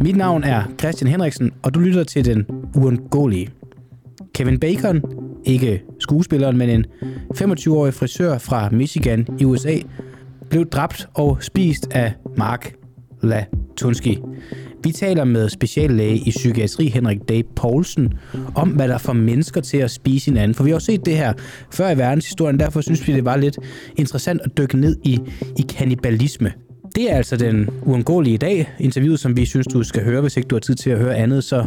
Mit navn er Christian Henriksen, og du lytter til Den Uundgåelige. Kevin Bacon, ikke skuespilleren, men en 25-årig frisør fra Michigan i USA, blev dræbt og spist af Mark Latunski. Vi taler med speciallæge i psykiatri Henrik Day Poulsen om, hvad der får mennesker til at spise hinanden. For vi har jo set det her før i verdenshistorien, derfor synes vi, det var lidt interessant at dykke ned i, i kannibalisme. Det er altså den uundgåelige dag, interviewet, som vi synes, du skal høre, hvis ikke du har tid til at høre andet. Så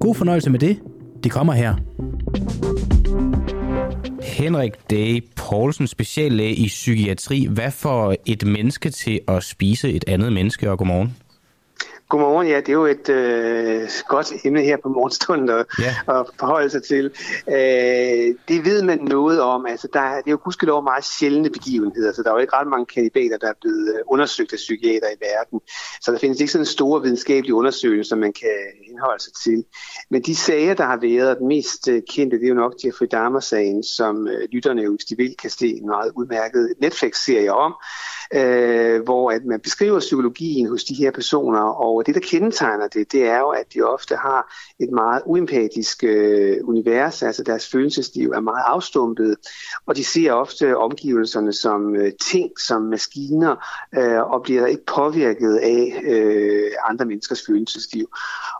god fornøjelse med det. Det kommer her. Henrik Day Poulsen, speciallæge i psykiatri. Hvad får et menneske til at spise et andet menneske, og godmorgen? Godmorgen, ja, det er jo et øh, godt emne her på morgenstunden at, ja. at forholde sig til. Øh, det ved man noget om, altså der, det er jo gudskelov meget sjældne begivenheder, så der er jo ikke ret mange kandidater, der er blevet øh, undersøgt af psykiater i verden. Så der findes ikke sådan store videnskabelige undersøgelser, som man kan henholde sig til. Men de sager, der har været, den mest øh, kendte, det er jo nok Jeffrey Dahmer-sagen, som øh, lytterne hvis de vil, kan se en meget udmærket Netflix-serie om, øh, hvor at man beskriver psykologien hos de her personer, og det, der kendetegner det, det er jo, at de ofte har et meget uempatisk øh, univers, altså deres følelsesliv er meget afstumpet, og de ser ofte omgivelserne som øh, ting, som maskiner, øh, og bliver ikke påvirket af øh, andre menneskers følelsesliv.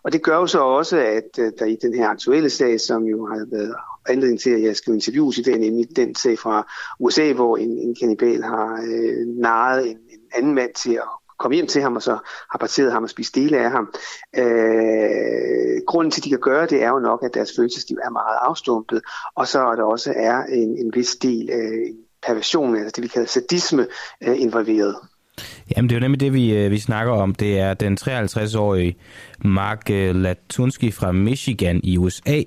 Og det gør jo så også, at øh, der i den her aktuelle sag, som jo har været anledning til, at jeg skal interviews i dag, nemlig den sag fra USA, hvor en, en kanibal har øh, naret en, en anden mand til at komme hjem til ham, og så har parteret ham og spist dele af ham. Øh, grunden til, at de kan gøre det, er jo nok, at deres følelsesliv er meget afstumpet, og så er der også er en, en vis del øh, perversion, altså det vi kalder sadisme, øh, involveret. Jamen, det er jo nemlig det, vi, øh, vi snakker om. Det er den 53-årige Mark øh, Latunski fra Michigan i USA,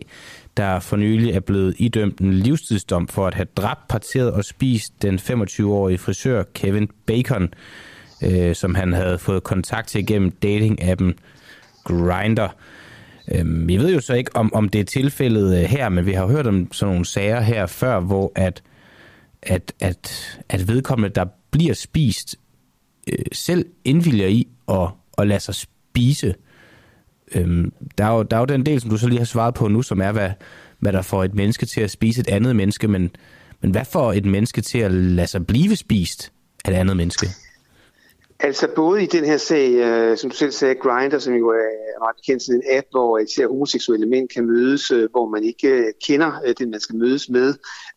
der for nylig er blevet idømt en livstidsdom for at have dræbt, parteret og spist den 25-årige frisør Kevin Bacon, øh, som han havde fået kontakt til gennem dating-appen Grindr. Øh, vi ved jo så ikke, om, om det er tilfældet øh, her, men vi har hørt om sådan nogle sager her før, hvor at, at, at, at vedkommende, der bliver spist, øh, selv indvilger i at, at lade sig spise. Øhm, der, er jo, der er jo den del, som du så lige har svaret på nu, som er, hvad, hvad der får et menneske til at spise et andet menneske, men, men hvad får et menneske til at lade sig blive spist af et andet menneske? Altså både i den her sag, øh, som du selv sagde, Grinder, som jo er ret kendt som en app, hvor især homoseksuelle mænd kan mødes, øh, hvor man ikke øh, kender øh, den, man skal mødes med.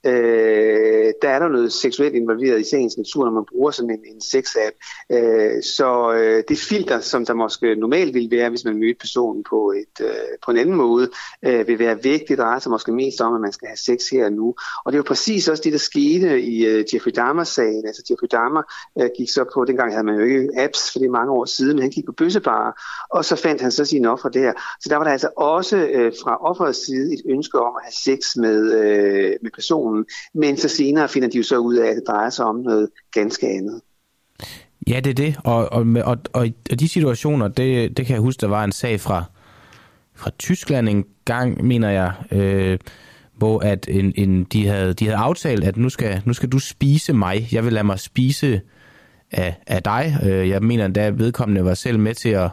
Øh, der er der noget seksuelt involveret i sagens natur, når man bruger sådan en, en sex-app. Øh, så øh, det filter, som der måske normalt ville være, hvis man mødte personen på, et, øh, på en anden måde, øh, vil være væk. Det drejer sig måske mest om, at man skal have sex her og nu. Og det er jo præcis også det, der skete i øh, Jeffrey Dahmer-sagen. Altså Jeffrey Dahmer øh, gik så på, dengang havde man jo ikke apps, for det er mange år siden, han gik på bøssebarer, og så fandt han så sine offer der. Så der var der altså også øh, fra offerets side et ønske om at have sex med, øh, med personen, men så senere finder de jo så ud af, at det drejer sig om noget ganske andet. Ja, det er det. Og, og, og, og, og de situationer, det, det kan jeg huske, der var en sag fra, fra Tyskland en gang, mener jeg, øh, hvor at en, en, de, havde, de havde aftalt, at nu skal, nu skal du spise mig. Jeg vil lade mig spise af, af dig. Øh, jeg mener endda, at vedkommende var selv med til at...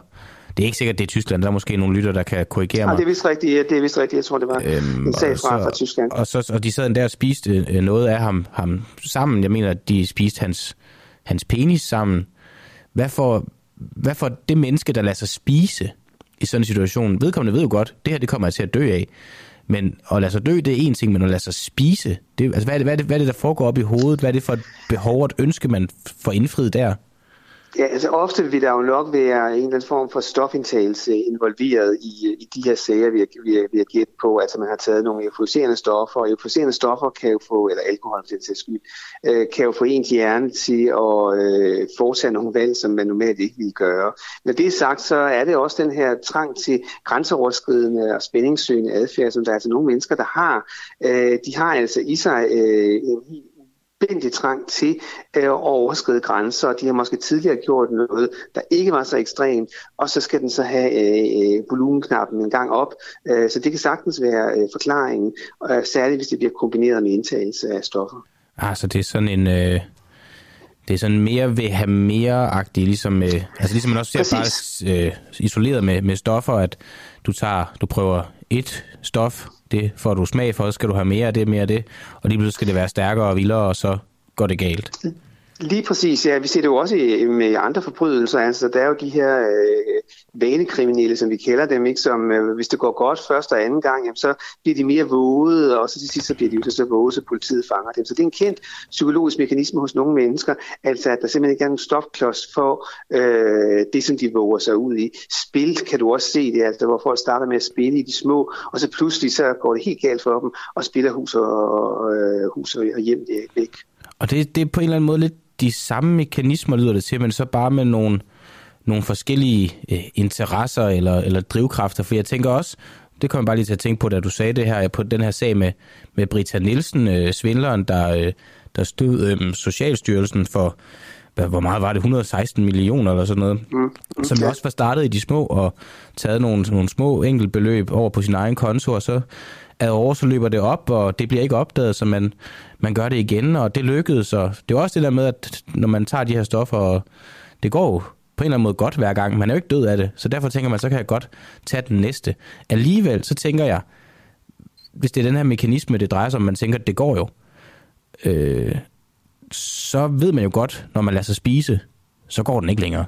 Det er ikke sikkert, det er Tyskland. Der er måske nogle lytter, der kan korrigere mig. Ja, det er vist rigtigt. Det er vist rigtigt. Jeg tror, det var øhm, en sag fra, så, fra Tyskland. Og, så, og de sad der og spiste øh, noget af ham, ham sammen. Jeg mener, at de spiste hans, hans penis sammen. Hvad for, hvad for det menneske, der lader sig spise i sådan en situation? Vedkommende ved jo godt, det her det kommer jeg til at dø af. Men at lade sig dø, det er en ting, men at lade sig spise, det, altså, hvad, er det, hvad, er det, hvad er det, der foregår op i hovedet? Hvad er det for et behov og et ønske, man får indfriet der? Ja, altså ofte vil der jo nok være en eller anden form for stofindtagelse involveret i, i de her sager, vi har, vi, har, vi har gæt på. Altså man har taget nogle euforiserende stoffer, og euforiserende stoffer kan jo få, eller alkohol for den sags skyld, øh, kan jo få ens hjerne til at øh, foretage nogle valg, som man normalt ikke ville gøre. Når det er sagt, så er det også den her trang til grænseoverskridende og spændingssøgende adfærd, som der er altså nogle mennesker, der har. Øh, de har altså i sig øh, en helt ubændig trang til øh, at overskride grænser, og de har måske tidligere gjort noget, der ikke var så ekstremt, og så skal den så have øh, volumenknappen en gang op. Øh, så det kan sagtens være øh, forklaringen, øh, særligt hvis det bliver kombineret med indtagelse af stoffer. Altså det er sådan en... Øh det er sådan mere vil have mere-agtigt, ligesom, øh, altså ligesom man også ser Præcis. bare øh, isoleret med, med stoffer, at du tager, du prøver et stof, det får du smag for, så skal du have mere af det, mere af det, og lige pludselig skal det være stærkere og vildere, og så går det galt. Lige præcis, ja. Vi ser det jo også med andre forbrydelser. Altså, der er jo de her øh, vanekriminelle, som vi kalder dem, ikke? som øh, hvis det går godt første og anden gang, jamen, så bliver de mere våde, og så til sidst så bliver de jo så våde, så politiet fanger dem. Så det er en kendt psykologisk mekanisme hos nogle mennesker, altså at der simpelthen ikke er en stopklods for øh, det, som de våger sig ud i. Spil kan du også se det, altså, hvor folk starter med at spille i de små, og så pludselig så går det helt galt for dem, og spiller hus og, øh, hus og hjem væk. Og det, det er på en eller anden måde lidt de samme mekanismer, lyder det til, men så bare med nogle, nogle forskellige øh, interesser eller, eller drivkræfter. For jeg tænker også, det kommer jeg bare lige til at tænke på, da du sagde det her, på den her sag med, med Brita Nielsen, øh, svindleren, der, øh, der stod øh, Socialstyrelsen for, hvad, hvor meget var det, 116 millioner eller sådan noget, mm, okay. som også var startet i de små og taget nogle, nogle små enkeltbeløb over på sin egen konto, og så ad år, så løber det op, og det bliver ikke opdaget, så man, man gør det igen, og det lykkedes. Og det er også det der med, at når man tager de her stoffer, og det går på en eller anden måde godt hver gang. Man er jo ikke død af det, så derfor tænker man, så kan jeg godt tage den næste. Alligevel, så tænker jeg, hvis det er den her mekanisme, det drejer sig om, man tænker, at det går jo, øh, så ved man jo godt, når man lader sig spise, så går den ikke længere.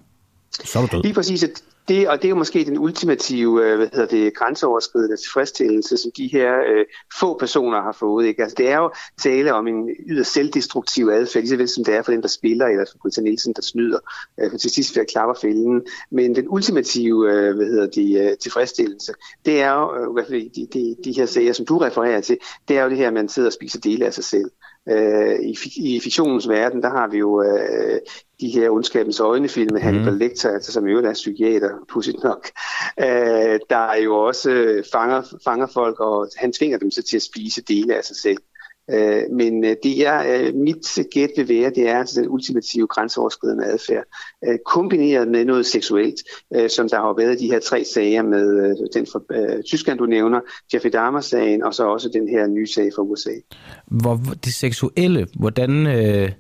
Så er du død. Lige præcis, det, og det er jo måske den ultimative øh, hvad hedder det, grænseoverskridende tilfredsstillelse, som de her øh, få personer har fået. Ikke? Altså, det er jo tale om en yderst selvdestruktiv adfærd, lige så vel som det er for den, der spiller, eller for Britta Nielsen, der snyder, øh, for til sidst ved at klappe fælden. Men den ultimative øh, hvad hedder det, øh, tilfredsstillelse, det er jo, øh, i hvert fald de, de, de her sager, som du refererer til, det er jo det her, at man sidder og spiser dele af sig selv. Øh, i, I fiktionens verden, der har vi jo øh, de her ondskabens øjnefilm med Hannibal mm. Lecter, altså, som jo er psykiater, pudsigt nok, øh, der er jo også øh, fanger, fanger folk, og han tvinger dem så til at spise dele af sig selv. Øh, men øh, det er øh, mit gæt vil være, det er altså den ultimative grænseoverskridende adfærd, øh, kombineret med noget seksuelt, øh, som der har været i de her tre sager med øh, den fra øh, Tyskland, du nævner, Jeffrey Dahmer-sagen, og så også den her nye sag fra USA. Hvor det seksuelle, hvordan, øh,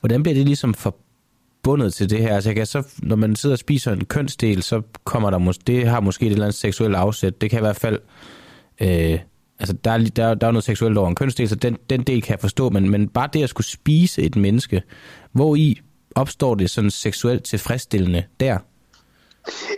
hvordan bliver det ligesom forbundet til det her? Altså, jeg kan så, når man sidder og spiser en kønsdel, så kommer der måske, det har måske et eller andet seksuelt afsæt. Det kan i hvert fald øh, altså der er, der, der er noget seksuelt over en kønsdel, så den, den del kan jeg forstå, men, men bare det at skulle spise et menneske, hvor i opstår det sådan seksuelt tilfredsstillende der?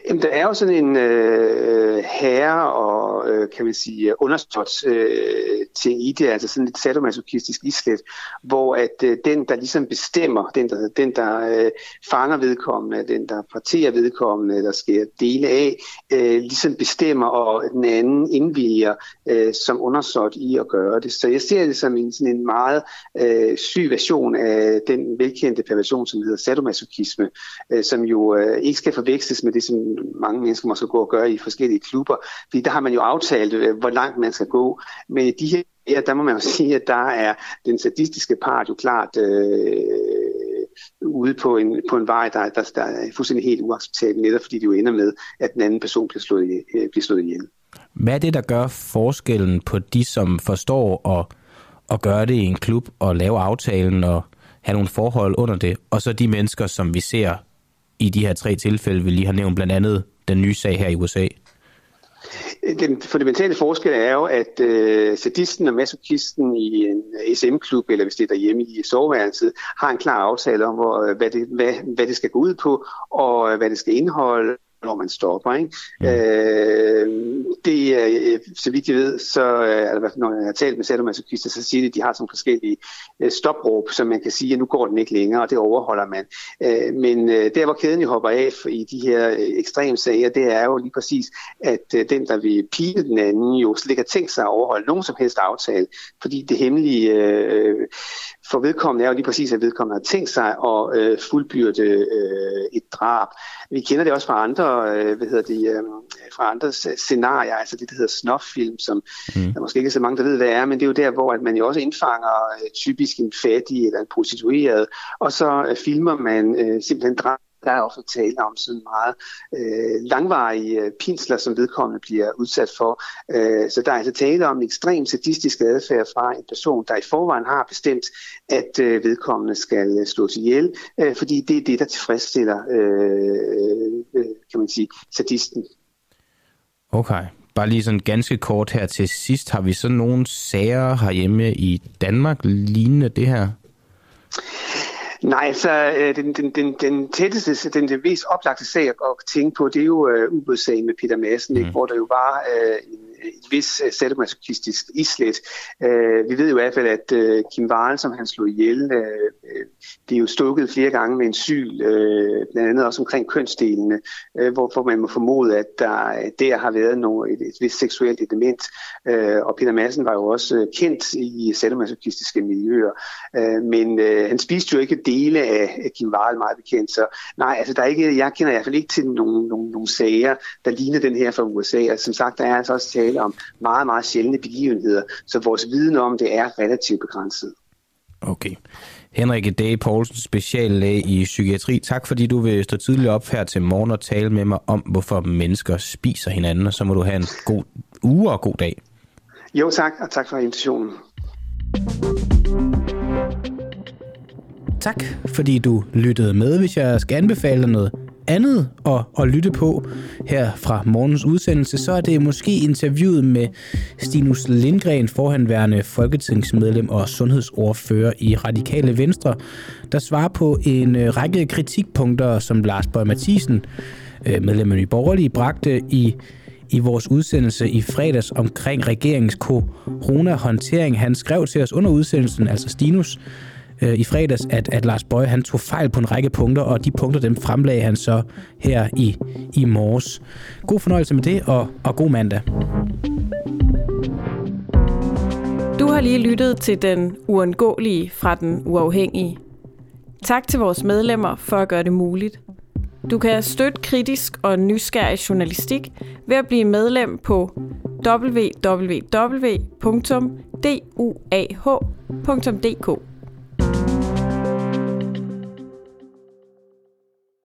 Jamen, der er jo sådan en øh, herre og, øh, kan man sige, understått øh, ting i det, altså sådan et sadomasochistisk islet, hvor at øh, den, der ligesom bestemmer, den der, den, der øh, fanger vedkommende, den, der parterer vedkommende, der sker dele af, øh, ligesom bestemmer, og den anden indvilger øh, som undersåt i at gøre det. Så jeg ser det som en, sådan en meget øh, syg version af den velkendte perversion, som hedder sadomasochisme, øh, som jo øh, ikke skal forveksles med det, som mange mennesker måske gå og gøre i forskellige klubber. Fordi der har man jo aftalt, øh, hvor langt man skal gå. Men de her, ja, der må man jo sige, at der er den sadistiske part jo klart øh, ude på en, på en vej, der, der, der er fuldstændig helt uacceptabel, netop fordi det jo ender med, at den anden person bliver slået, øh, bliver slået ihjel. Hvad er det, der gør forskellen på de, som forstår at, at gøre det i en klub og lave aftalen og have nogle forhold under det, og så de mennesker, som vi ser i de her tre tilfælde, vi lige har nævnt, blandt andet den nye sag her i USA? Den fundamentale forskel er jo, at øh, sadisten og masochisten i en SM-klub, eller hvis det er derhjemme i soveværelset, har en klar aftale om, hvor, øh, hvad, det, hvad, hvad det skal gå ud på, og øh, hvad det skal indeholde, når man stopper. Ikke? Mm. Øh, det er, øh, så vidt jeg ved, så altså, når jeg har talt med sadomasochister, så siger de, at de har sådan forskellige øh, stopråb, som man kan sige, at nu går den ikke længere, og det overholder man. Øh, men øh, der, hvor kæden jo hopper af i de her øh, ekstreme sager, det er jo lige præcis, at øh, den, der vil pile den anden, jo slet ikke har tænkt sig at overholde nogen som helst aftale, fordi det hemmelige øh, for vedkommende er jo lige præcis, at vedkommende har tænkt sig at øh, fuldbyrde øh, et drab. Vi kender det også fra andre, øh, hvad hedder det, øh, fra andre scenarier, altså det, der hedder snuff-film, som mm. der måske ikke er så mange, der ved, hvad det er, men det er jo der, hvor at man jo også indfanger øh, typisk en fattig eller en prostitueret, og så øh, filmer man øh, simpelthen drab der er ofte tale om sådan meget øh, langvarige øh, pinsler, som vedkommende bliver udsat for. Øh, så der er altså tale om en ekstrem sadistisk adfærd fra en person, der i forvejen har bestemt, at øh, vedkommende skal øh, slås ihjel, øh, fordi det er det, der tilfredsstiller, øh, øh, øh, kan man sige, sadisten. Okay. Bare lige sådan ganske kort her til sidst. Har vi så nogle sager herhjemme i Danmark lignende det her? Nej, så øh, den, den, den, den tætteste, den, den mest oplagte sag at tænke på, det er jo øh, ubådssagen med Peter Madsen, mm. ikke, hvor der jo var øh, en et vis øh, sadomasochistisk islet. Uh, vi ved jo i hvert fald, at øh, Kim Wahl, som han slog ihjel, det er jo stukket flere gange med en syl, uh, blandt andet også omkring kønsdelene, hvorfor man må formode, at der, der har været nogle, et, et vist seksuelt element. Uh, og Peter Madsen var jo også kendt i sadomasochistiske miljøer, men han spiste jo ikke dele af, af Kim Wahl meget bekendt, så nej, altså der er ikke, jeg kender i hvert fald ikke til nogle, nogle, nogle sager, der ligner den her fra USA, og som sagt, der er altså også tale om meget, meget sjældne begivenheder, så vores viden om det er relativt begrænset. Okay. Henrik D. Poulsen, speciallæge i psykiatri. Tak fordi du vil stå tidligt op her til morgen og tale med mig om, hvorfor mennesker spiser hinanden, og så må du have en god uge og god dag. Jo tak, og tak for invitationen. Tak fordi du lyttede med. Hvis jeg skal anbefale noget andet at, at lytte på her fra morgens udsendelse, så er det måske interviewet med Stinus Lindgren, forhandværende folketingsmedlem og sundhedsordfører i Radikale Venstre, der svarer på en øh, række kritikpunkter, som Lars Bøge Mathisen, øh, medlem i Borgerlige, bragte i i vores udsendelse i fredags omkring regeringens corona-håndtering. Han skrev til os under udsendelsen, altså Stinus, øh, i fredags, at, at Lars Bøje han tog fejl på en række punkter, og de punkter dem fremlagde han så her i, i morges. God fornøjelse med det, og, og god mandag. Du har lige lyttet til den uundgåelige fra den uafhængige. Tak til vores medlemmer for at gøre det muligt. Du kan støtte kritisk og nysgerrig journalistik ved at blive medlem på www.duah.dk.